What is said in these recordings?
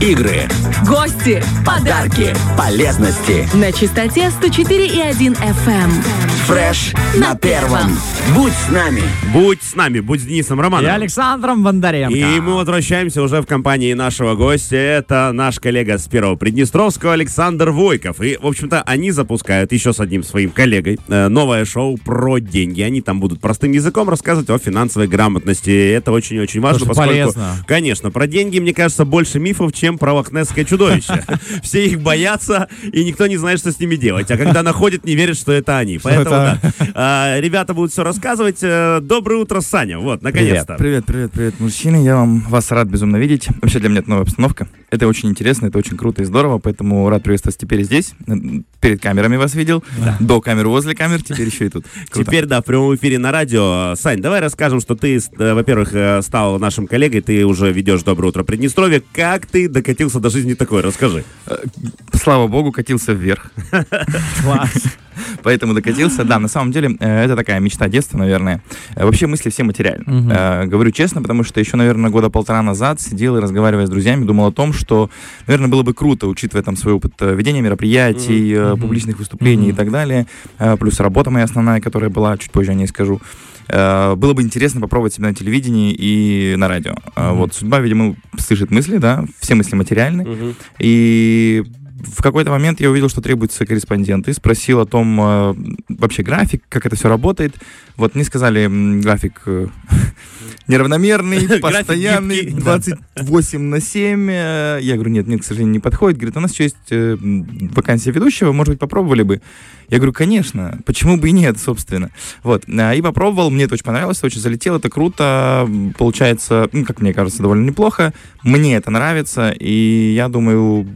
игры, гости, подарки, полезности. На частоте 104,1 FM. Фреш на первом. Будь с нами. Будь с нами, будь с Денисом Романовым. И Александром Бондаренко. И мы возвращаемся уже в компании нашего гостя. Это наш коллега с Первого Приднестровского Александр Войков. И, в общем-то, они запускают еще с одним своим коллегой э, новое шоу про деньги. Они там будут простым языком рассказывать о финансовой грамотности. Это очень-очень важно, Слушай, поскольку, полезно. конечно, про деньги, мне кажется, больше мифов, чем про лохнесское чудовище. Все их боятся, и никто не знает, что с ними делать. А когда находят, не верят, что это они. Поэтому, да, а, ребята будут все рассказывать. Э, Доброе утро, Саня. Вот, наконец-то. Привет, привет, привет, мужчины. Я вам вас рад безумно видеть. Вообще для меня это новая обстановка. Это очень интересно, это очень круто и здорово, поэтому рад приветствовать теперь здесь. Перед камерами вас видел, до камер, возле камер, теперь еще и тут. Круто. Теперь, да, в прямом эфире на радио. Сань, давай расскажем, что ты, э, во-первых, э, стал нашим коллегой, ты уже ведешь «Доброе утро, Приднестровье». Как ты докатился до жизни такой? Расскажи. Слава богу, катился вверх. Класс. Поэтому докатился. Да, на самом деле, э, это такая мечта детства, наверное. Э, Вообще мысли все материальны. Э, Говорю честно, потому что еще, наверное, года полтора назад сидел и, разговаривая с друзьями, думал о том, что, наверное, было бы круто, учитывая там свой опыт ведения мероприятий, публичных выступлений и так далее, плюс работа моя основная, которая была, чуть позже о ней скажу. Было бы интересно попробовать себя на телевидении и на радио. Вот судьба, видимо, слышит мысли, да, все мысли материальны. И в какой-то момент я увидел, что требуется корреспондент, и спросил о том, э, вообще график, как это все работает. Вот мне сказали, график э, неравномерный, постоянный, гибкий, да. 28 на 7. э. Я говорю, нет, нет, к сожалению, не подходит. Говорит, у нас еще есть э, вакансия ведущего, может быть, попробовали бы. Я говорю, конечно, почему бы и нет, собственно. Вот, а, и попробовал, мне это очень понравилось, очень залетело, это круто, получается, ну, как мне кажется, довольно неплохо. Мне это нравится, и я думаю,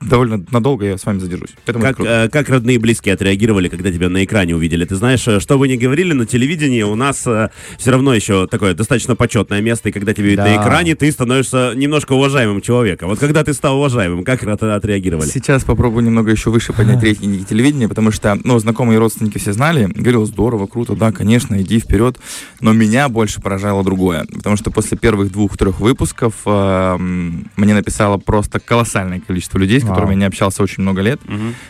довольно надолго я с вами задержусь. Поэтому это Как, э, как родные и близкие отреагировали, когда тебя на экране увидели? Ты знаешь, э, что вы не говорили, на телевидении у нас все равно еще такое достаточно почетное место, и когда тебя видят на Да. экране, ты становишься немножко уважаемым человеком. Вот когда ты стал уважаемым, как от- отреагировали? Сейчас попробую немного еще выше поднять рейтинги телевидения, потому что, ну, знакомые родственники все знали, говорил, здорово, круто, да, конечно, иди вперед, но меня больше поражало другое, потому что после первых двух-трех выпусков э, мне написало просто колоссальное количество людей, с которыми я не общался очень много лет,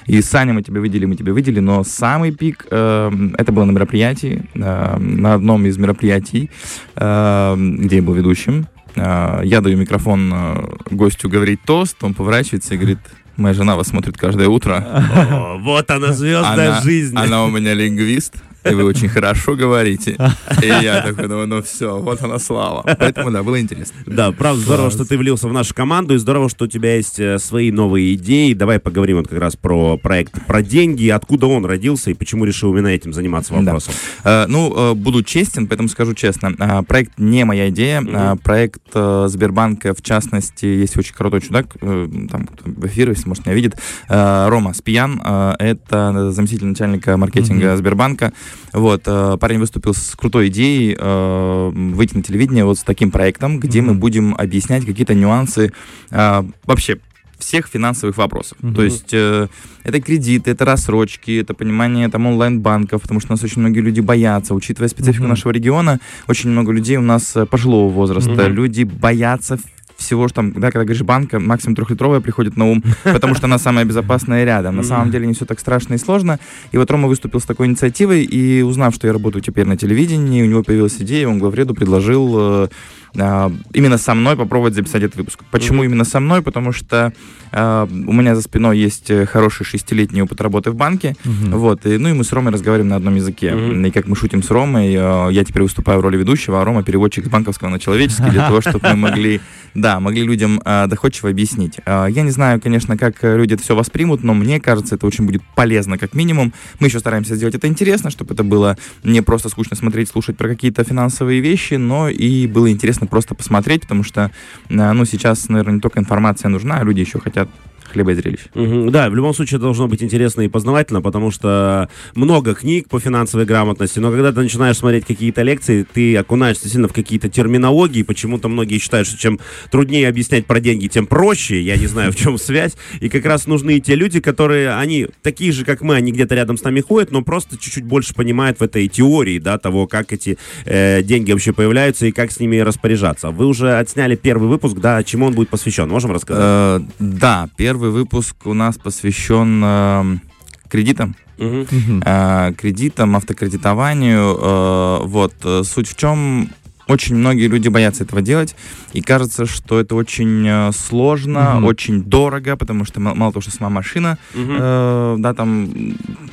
и Саня, мы тебя видели, мы тебя видели, но самый пик, э, это было на мероприятии, э, на одном из мероприятий, э, где я был ведущим. Э, я даю микрофон э, гостю говорить тост, он поворачивается и говорит, моя жена вас смотрит каждое утро. О, вот она, звездная Она, жизнь. она у меня лингвист, и вы очень хорошо говорите. И я такой думаю, ну все, вот она слава. Поэтому, да, было интересно. Да, правда, здорово, что ты влился в нашу команду, и здорово, что у тебя есть э, свои новые идеи. Давай поговорим вот как раз про проект про деньги, откуда он родился и почему решил именно этим заниматься Да. вопросом. Э, Ну, э, буду честен, поэтому скажу честно. Проект не моя идея. Э, Проект Сбербанка, в частности, есть очень крутой чудак, там в эфире, если, может, меня видит, Рома Спиян. Это заместитель начальника маркетинга Мгм. Сбербанка. Вот, э, парень выступил с крутой идеей э, выйти на телевидение вот с таким проектом, где мы Мгм. будем объяснять какие-то нюансы э, вообще всех финансовых вопросов. Мгм. То есть э, это кредиты, это рассрочки, это понимание там онлайн-банков, потому что у нас очень многие люди боятся, учитывая специфику Мгм. нашего региона, очень много людей у нас пожилого возраста, Мгм. люди боятся всего, что там, да, когда говоришь банка, максимум трехлитровая приходит на ум, потому что она самая безопасная рядом. На самом деле не все так страшно и сложно. И вот Рома выступил с такой инициативой, и узнав, что я работаю теперь на телевидении, у него появилась идея, он главреду предложил э, а, именно со мной попробовать записать этот выпуск. Почему именно со мной? Потому что а, у меня за спиной есть э, хороший шестилетний опыт работы в банке, Мгм. вот, и, ну и мы с Ромой разговариваем на одном языке. Мгм. И как мы шутим с Ромой, э, я теперь выступаю в роли ведущего, а Рома переводчик с банковского на человеческий, для того, чтобы мы могли, да, могли людям э, доходчиво объяснить. Э, Я не знаю, конечно, как э, люди это все воспримут, но мне кажется, это очень будет полезно, как минимум. Мы еще стараемся сделать это интересно, чтобы это было не просто скучно смотреть, слушать про какие-то финансовые вещи, но и было интересно просто посмотреть, потому что, э, ну, сейчас, наверное, не только информация нужна, а люди еще хотят хлеба и зрелищ. Мгм. Да, в любом случае должно быть интересно и познавательно, потому что много книг по финансовой грамотности, но когда ты начинаешь смотреть какие-то лекции, ты окунаешься сильно в какие-то терминологии, почему-то многие считают, что чем труднее объяснять про деньги, тем проще, я не знаю, в чем связь, и как раз нужны и те люди, которые, они такие же, как мы, они где-то рядом с нами ходят, но просто чуть-чуть больше понимают в этой теории, да, того, как эти э, деньги вообще появляются и как с ними распоряжаться. Вы уже отсняли первый выпуск, да, чему он будет посвящен, можем рассказать? Э, да, первый выпуск у нас посвящен э, кредитам. Мгм. э, кредитам, автокредитованию. э, вот. э, Суть в чем? Очень многие люди боятся этого делать, и кажется, что это очень э, сложно, Мгм. очень дорого, потому что ма- мало того, что сама машина, Мгм. э, да, там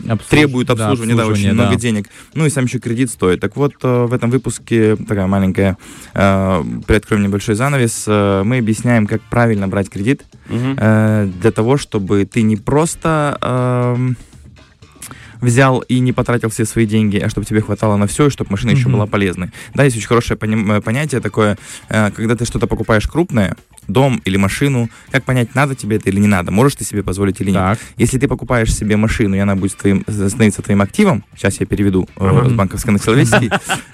Обслуж- требует да, обслуживания, да, очень обслуживание, много да. денег. Ну и сам еще кредит стоит. Так вот, э, в этом выпуске такая маленькая, э, приоткроем небольшой занавес, э, мы объясняем, как правильно брать кредит, Мгм. э, для того, чтобы ты не просто эм, взял и не потратил все свои деньги, а чтобы тебе хватало на все, и чтобы машина еще была полезной. Да, есть очень хорошее э, понятие такое, э, когда ты что-то покупаешь крупное, дом или машину, как понять, надо тебе это или не надо, можешь ты себе позволить или нет. Так. Если ты покупаешь себе машину, и она будет твоим, становиться твоим активом, сейчас я переведу э, Ага. с банковской на человеческий,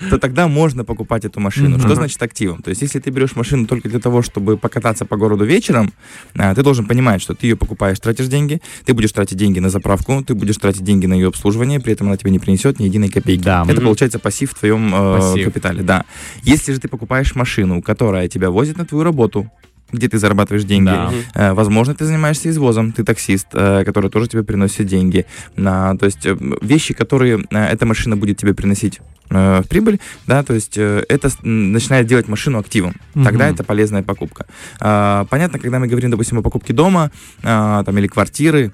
то тогда можно покупать эту машину. Что значит активом? То есть, если ты берешь машину только для того, чтобы покататься по городу вечером, ты должен понимать, что ты ее покупаешь, тратишь деньги, ты будешь тратить деньги на заправку, ты будешь тратить деньги на ее обслуживание, при этом она тебе не принесет ни единой копейки. Да. Это получается пассив в твоем э, Пассив. капитале, да. Если же ты покупаешь машину, которая тебя возит на твою работу, где ты зарабатываешь деньги, Да. Э, Возможно, ты занимаешься извозом, ты таксист, э, который тоже тебе приносит деньги. На- то есть э, вещи, которые э, эта машина будет тебе приносить э, в прибыль, да, то есть э, это начинает делать машину активом. Тогда Мгм. это полезная покупка. А, Понятно, когда мы говорим, допустим, о покупке дома а, там, или квартиры,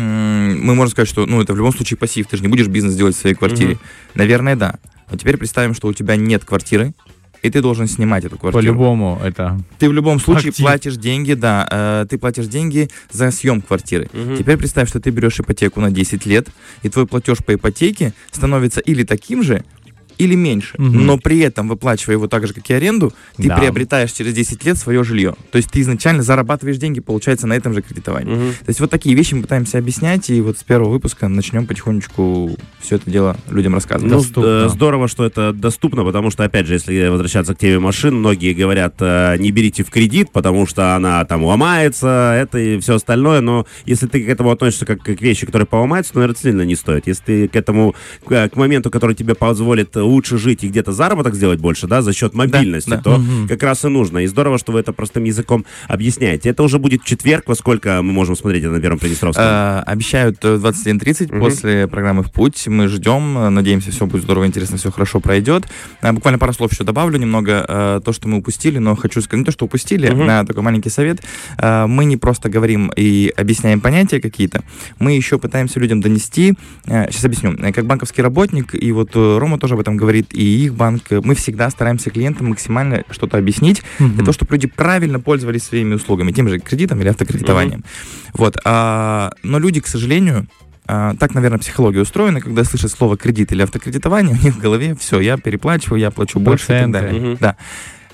мы можем сказать, что ну, это в любом случае пассив, ты же не будешь бизнес делать в своей квартире. Мгм. Наверное, да. Но теперь представим, что у тебя нет квартиры, и ты должен снимать эту квартиру. По-любому это. Ты в любом случае Актив. платишь деньги, да, э, ты платишь деньги за съем квартиры. Мгм. Теперь представь, что ты берешь ипотеку на 10 лет, и твой платеж по ипотеке становится или таким же, или меньше. Мгм. Но при этом, выплачивая его так же, как и аренду, ты Да. приобретаешь через 10 лет свое жилье. То есть ты изначально зарабатываешь деньги, получается, на этом же кредитовании. Мгм. То есть вот такие вещи мы пытаемся объяснять, и вот с первого выпуска начнем потихонечку все это дело людям рассказывать. Ну, Доступно. э, здорово, что это доступно, потому что, опять же, если возвращаться к теме машин, многие говорят, э, не берите в кредит, потому что она там ломается, это и все остальное, но если ты к этому относишься как к вещи, которые поломаются, то, наверное, сильно не стоит. Если ты к этому, к моменту, который тебе позволит лучше жить и где-то заработок сделать больше, да, за счет мобильности, да. то Мгм. как раз и нужно. И здорово, что вы это простым языком объясняете. Это уже будет четверг, во сколько мы можем смотреть это на Первом Приднестровском? Э, обещают э, 21.30 Мгм. после программы «В путь». Мы ждем, э, надеемся, все будет здорово, интересно, все хорошо пройдет. Э, буквально пару слов еще добавлю немного. э, то, что мы упустили, но хочу сказать, не то, что упустили, Мгм. а такой маленький совет. Э, мы не просто говорим и объясняем понятия какие-то, мы еще пытаемся людям донести, сейчас объясню, Э, как банковский работник, и вот э, Рома тоже об этом говорит, и их банк, мы всегда стараемся клиентам максимально что-то объяснить, для того, чтобы люди правильно пользовались своими услугами, тем же кредитом или автокредитованием. Вот. а, но люди, к сожалению, а, так, наверное, психология устроена, когда слышат слово кредит или автокредитование, у них в голове все, я переплачиваю, я плачу больше и так Проценты. далее. Мгм. Да.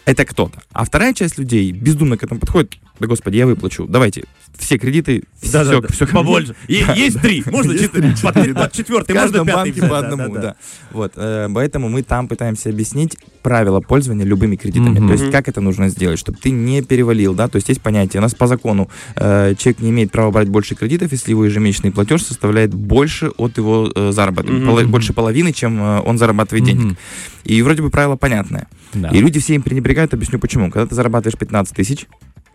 Это кто-то. А вторая часть людей бездумно к этому подходит. Да, господи, я выплачу. Давайте все кредиты, Да, все, да, да. побольше. И Да. есть три, можно Есть четыре. три, Под- четыре, да. под четвертый можно пятый банке по да, одному, да, да. да. Вот, э, поэтому мы там пытаемся объяснить правила пользования любыми кредитами. То есть как это нужно сделать, чтобы ты не перевалил, да. То есть есть понятие. У нас по закону э, человек не имеет права брать больше кредитов, если его ежемесячный платеж составляет больше от его э, заработка, больше половины, чем э, он зарабатывает денег. И вроде бы правило понятное. Да. И люди все им пренебрегают. Объясню почему. Когда ты зарабатываешь 15 тысяч,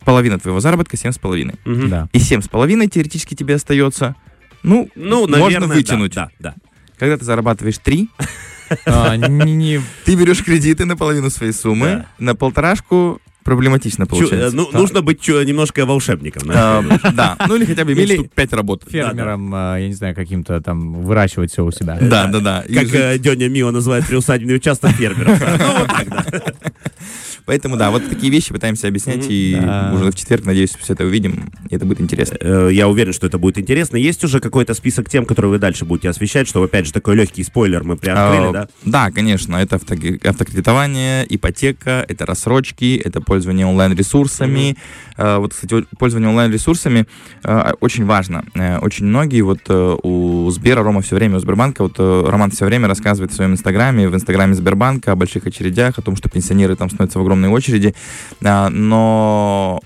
половина твоего заработка 7,5. Мгм. Да. И 7,5 теоретически тебе остается. Ну, Ну, можно наверное, да, вытянуть. Да, да. Когда ты зарабатываешь 3, А, ты берешь кредиты на половину своей суммы, Да. на полторашку проблематично Чу- получается. э, ну, Да. нужно быть чу- немножко волшебником. А, знаешь. Да, ну или хотя бы иметь Или- штук 5 работ. фермером, а, я не знаю, каким-то там выращивать все у себя. Да, да, да. Как э, Деня Мио называет приусадебный участок фермеров. Ну, вот так, да. Поэтому, да, вот такие вещи пытаемся объяснять, и уже в четверг, надеюсь, все это увидим, и это будет интересно. Э, Я уверен, что это будет интересно. Есть уже какой-то список тем, которые вы дальше будете освещать, чтобы, опять же, такой легкий спойлер мы приоткрыли, А, да? Да, конечно, это авто- автокредитование, ипотека, это рассрочки, это пользование онлайн-ресурсами. А, Вот, кстати, пользование онлайн-ресурсами очень важно. Э, Очень многие, вот э, у Сбера, Рома все время, у Сбербанка, вот э, Роман все время рассказывает в своем инстаграме, в инстаграме Сбербанка о больших очередях, о том, что пенсионеры там становятся в огромной очереди. А, Но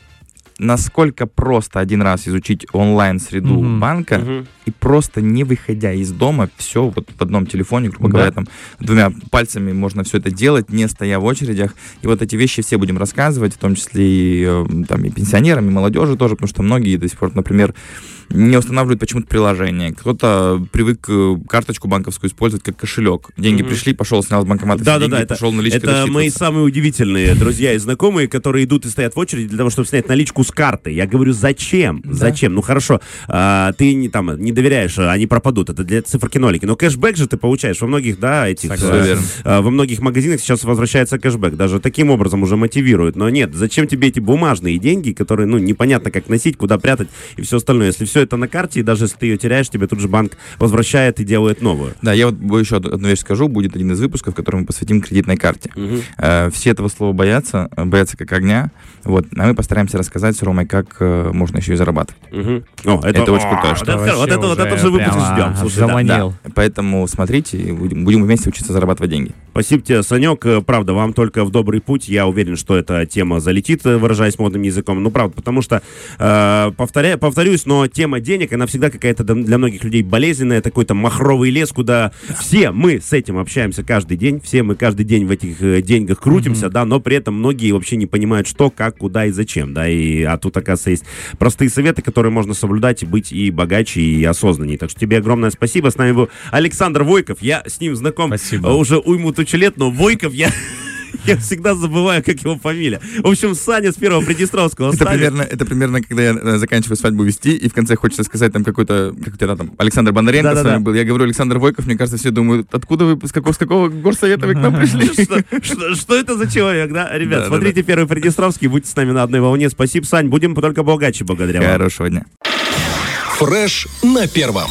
насколько просто один раз изучить онлайн-среду Мгм. банка, Мгм. и просто не выходя из дома, все вот в одном телефоне, грубо Да. говоря, там двумя пальцами можно все это делать, не стоя в очередях. И вот эти вещи все будем рассказывать, в том числе и, э, там, и пенсионерам, и молодежи тоже, потому что многие до сих пор, например, не устанавливают почему-то приложение. Кто-то привык э, карточку банковскую использовать как кошелек. Деньги Мгм. пришли, пошел, снял с банкомата Да, да, деньги, да, это, пошел наличкой это мои самые удивительные друзья и знакомые, которые идут и стоят в очереди для того, чтобы снять наличку с карты. Я говорю, зачем? Зачем? Ну хорошо, а, ты не там не доверяешь, а они пропадут. Это для циферки нолики. Но кэшбэк же ты получаешь во многих, да, этих. Верно. э, во многих магазинах сейчас возвращается кэшбэк. Даже таким образом уже мотивируют. Но нет, зачем тебе эти бумажные деньги, которые, ну, непонятно как носить, куда прятать и все остальное. Если все это на карте, и даже если ты ее теряешь, тебе тут же банк возвращает и делает новую. Да, я вот еще одну вещь скажу. Будет один из выпусков, который мы посвятим кредитной карте. Э, Все этого слова боятся, э, боятся как огня. Вот, а мы постараемся рассказать с Ромой, как э, можно еще и зарабатывать. Мгм. О, Это очень о, крутая вот штука. это, вот это, вот это же выпуск прямо ждем. Слушай, да, заманил. да. Поэтому смотрите, и будем, будем вместе учиться зарабатывать деньги. Спасибо тебе, Санек. Правда, вам только в добрый путь. Я уверен, что эта тема залетит, выражаясь модным языком. Ну, правда, потому что, э, повторя, повторюсь, но тема денег, она всегда какая-то для многих людей болезненная, такой там махровый лес, куда все мы с этим общаемся каждый день, все мы каждый день в этих э, деньгах крутимся, да, но при этом многие вообще не понимают, что, как, куда и зачем, да, и, а тут, оказывается, есть простые советы, которые можно соблюдать и быть и богаче, и осознаннее. Так что тебе огромное спасибо. С нами был Александр Войков. Я с ним знаком Спасибо. уже уйму тучу лет, но Войков я... Я всегда забываю, как его фамилия. В общем, Саня с первого Приднестровского. Это примерно, это примерно, когда я э, заканчиваю свадьбу вести, и в конце хочется сказать там какой-то, как у тебя там, Александр Бондаренко с вами был. Я говорю Александр Войков, мне кажется, все думают, откуда вы, с какого, с какого горсовета вы к нам пришли? Что, это за человек, да? Ребят, смотрите первый Приднестровский, будьте с нами на одной волне. Спасибо, Сань, будем только богаче благодаря вам. Хорошего дня. Фреш на первом.